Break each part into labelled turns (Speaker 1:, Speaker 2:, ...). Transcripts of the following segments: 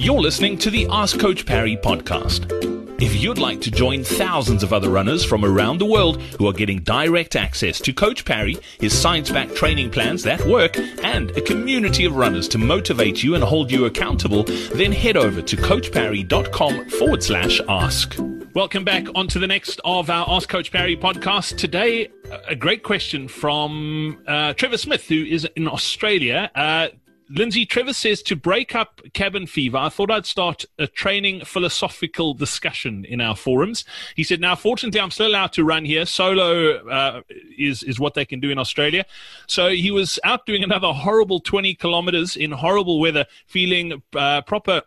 Speaker 1: You're listening to the Ask Coach Parry podcast. If you'd like to join thousands of other runners from around the world who are getting direct access to Coach Parry, his science backed training plans that work, and a community of runners to motivate you and hold you accountable, then head over to coachparry.com forward slash ask. Welcome back on to the next of our Ask Coach Parry podcast. Today, a great question from uh, Trevor Smith, who is in Australia. Uh, Lindsay Trevor says to break up cabin fever, I thought I'd start a training philosophical discussion in our forums. He said, Now, fortunately, I'm still allowed to run here. Solo uh, is, is what they can do in Australia. So he was out doing another horrible 20 kilometers in horrible weather, feeling uh, proper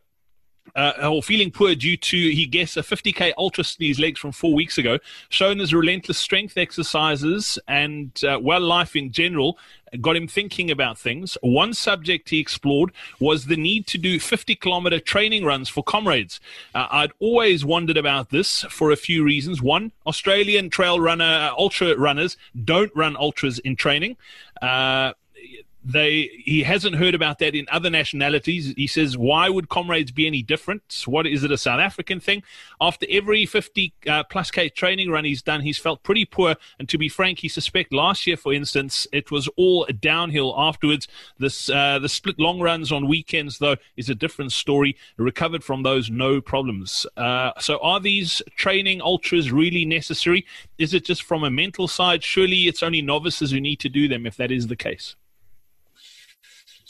Speaker 1: uh, or feeling poor due to, he guessed, a 50k ultra his legs from four weeks ago, shown his relentless strength exercises and uh, well life in general got him thinking about things. One subject he explored was the need to do 50 kilometer training runs for comrades. Uh, I'd always wondered about this for a few reasons. One, Australian trail runner, uh, ultra runners don't run ultras in training. Uh, they he hasn't heard about that in other nationalities. He says, "Why would comrades be any different? What is it a South African thing?" After every 50 uh, plus k training run he's done, he's felt pretty poor. And to be frank, he suspect last year, for instance, it was all downhill afterwards. This uh, the split long runs on weekends though is a different story. Recovered from those, no problems. Uh, so, are these training ultras really necessary? Is it just from a mental side? Surely it's only novices who need to do them if that is the case.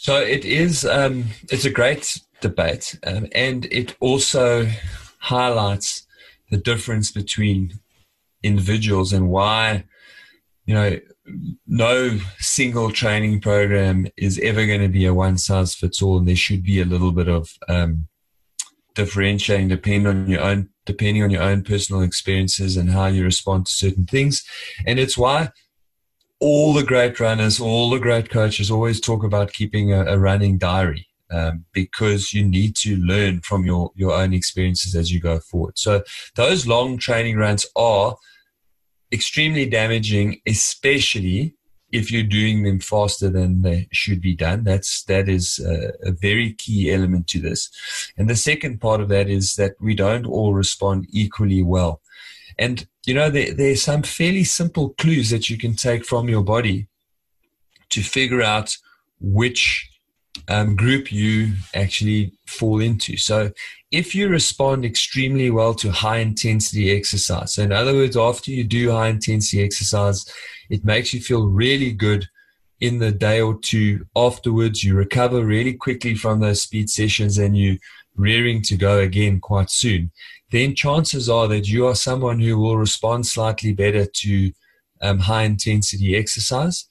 Speaker 2: So it is. Um, it's a great debate, um, and it also highlights the difference between individuals and why, you know, no single training program is ever going to be a one size fits all, and there should be a little bit of um, differentiating depending on your own depending on your own personal experiences and how you respond to certain things, and it's why all the great runners, all the great coaches always talk about keeping a, a running diary um, because you need to learn from your, your own experiences as you go forward. So those long training runs are extremely damaging, especially if you're doing them faster than they should be done. That's that is a, a, very key element to this. And the second part of that is that we don't all respond equally well. And you know, there, there's some fairly simple clues that you can take from your body to figure out which um, group you actually fall into. So, if you respond extremely well to high intensity exercise, so in other words, after you do high intensity exercise, it makes you feel really good in the day or two afterwards. You recover really quickly from those speed sessions and you rearing to go again quite soon then chances are that you are someone who will respond slightly better to um, high intensity exercise.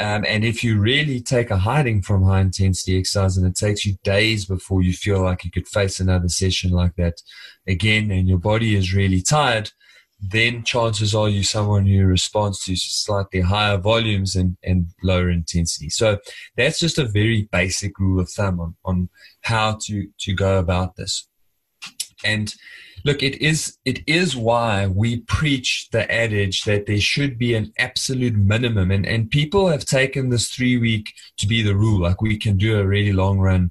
Speaker 2: Um, and if you really take a hiding from high intensity exercise and it takes you days before you feel like you could face another session like that again and your body is really tired, then chances are you someone who responds to slightly higher volumes and, and lower intensity. So that's just a very basic rule of thumb on, on how to, to go about this. And look, it is it is why we preach the adage that there should be an absolute minimum. And and people have taken this three week to be the rule. Like we can do a really long run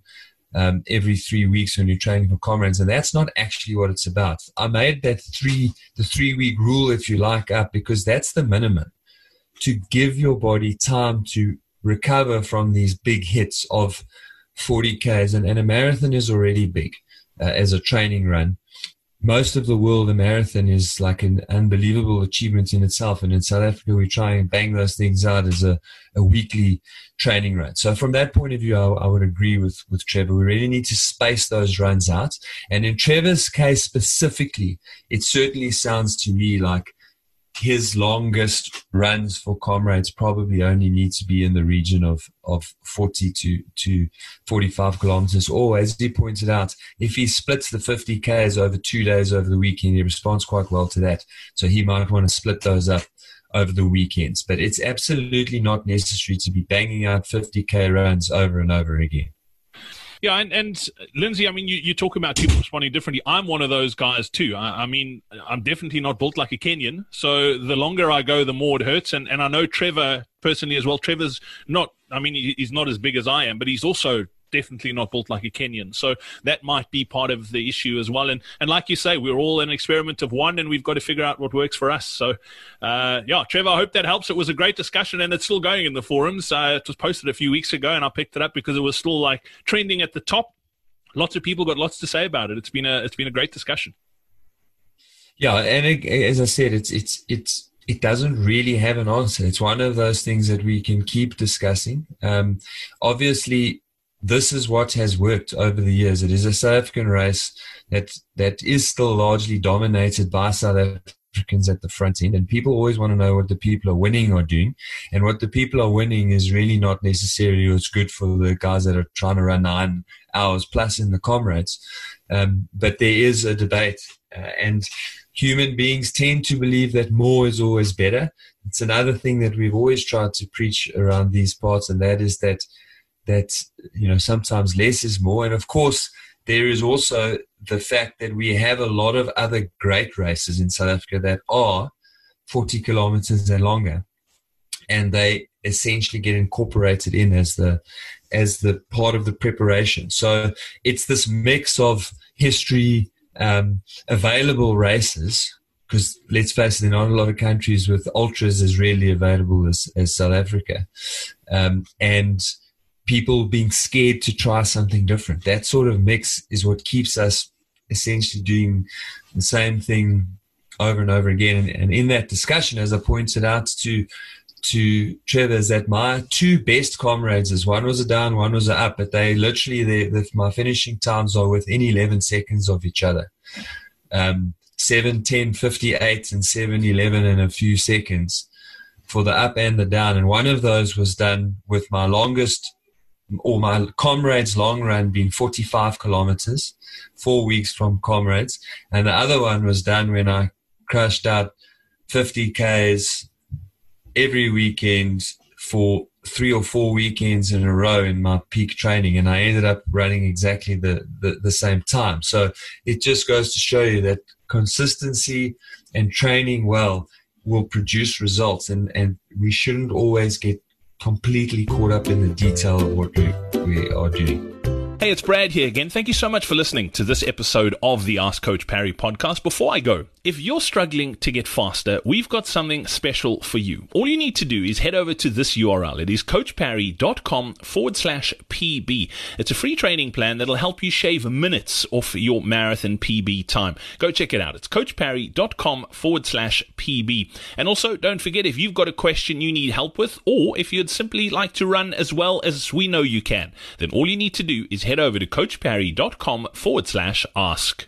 Speaker 2: um, every three weeks when you're training for comrades, and that's not actually what it's about. I made that three the three week rule, if you like, up because that's the minimum to give your body time to recover from these big hits of 40 k's, and, and a marathon is already big uh, as a training run. Most of the world, a marathon is like an unbelievable achievement in itself. And in South Africa, we try and bang those things out as a, a weekly training run. So from that point of view, I, I would agree with, with Trevor. We really need to space those runs out. And in Trevor's case specifically, it certainly sounds to me like his longest runs for comrades probably only need to be in the region of, of 40 to, to 45 kilometers. Or, as he pointed out, if he splits the 50 Ks over two days over the weekend, he responds quite well to that. So he might want to split those up over the weekends. But it's absolutely not necessary to be banging out 50K runs over and over again.
Speaker 1: Yeah, and, and Lindsay, I mean, you, you talk about people responding differently. I'm one of those guys too. I, I, mean, I'm definitely not built like a Kenyan. So the longer I go, the more it hurts. And, and I know Trevor personally as well. Trevor's not, I mean, he's not as big as I am, but he's also definitely not built like a Kenyan. So that might be part of the issue as well. And and like you say, we're all an experiment of one, and we've got to figure out what works for us. So uh, yeah, Trevor, I hope that helps. It was a great discussion, and it's still going in the forums. Uh, it was posted a few weeks ago, and I picked it up because it was still like trending at the top. Lots of people got lots to say about it. It's been a it's been a great discussion.
Speaker 2: Yeah, and it, as I said, it's it's it's it doesn't really have an answer. It's one of those things that we can keep discussing. Um, obviously, this is what has worked over the years. It is a South African race that that is still largely dominated by South Africans at the front end, and people always want to know what the people are winning are doing, and what the people are winning is really not necessarily what's good for the guys that are trying to run nine hours plus in the comrades. Um, but there is a debate, uh, and human beings tend to believe that more is always better. It's another thing that we've always tried to preach around these parts, and that is that that you know sometimes less is more. And of course, there is also the fact that we have a lot of other great races in South Africa that are 40 kilometers and longer, and they essentially get incorporated in as the as the part of the preparation. So it's this mix of history, um, available races, because let's face it, there are not a lot of countries with ultras as readily available as, as South Africa, um, and people being scared to try something different. That sort of mix is what keeps us essentially doing the same thing over and over again. And, and in that discussion, as I pointed out to to Trevor, is that my two best comrades is one was a down, one was a up, but they literally they, my finishing times are within 11 seconds of each other. Um, 7, 10, 58 and 7, 11 in a few seconds for the up and the down. And one of those was done with my longest or my comrades long run being 45 kilometers, four weeks from comrades. And the other one was done when I crushed out 50 Ks every weekend for three or four weekends in a row in my peak training. And I ended up running exactly the, the, the sime time. So it just goes to show you that consistency and training well will produce results and, and we shouldn't always get completely caught up in the detail of what we, we are doing.
Speaker 1: Hey, it's Brad here again. Thank you so much for listening to this episode of the Ask Coach Parry podcast. Before I go, if you're struggling to get faster, we've got something special for you. All you need to do is head over to this URL. It is coachparry.com forward slash PB. It's a free training plan that'll help you shave minutes off your marathon PB time. Go check it out. It's coachparry.com forward slash PB. And also, don't forget if you've got a question you need help with, or if you'd simply like to run as well as we know you can, then all you need to do is head over to coachparry.com forward slash ask.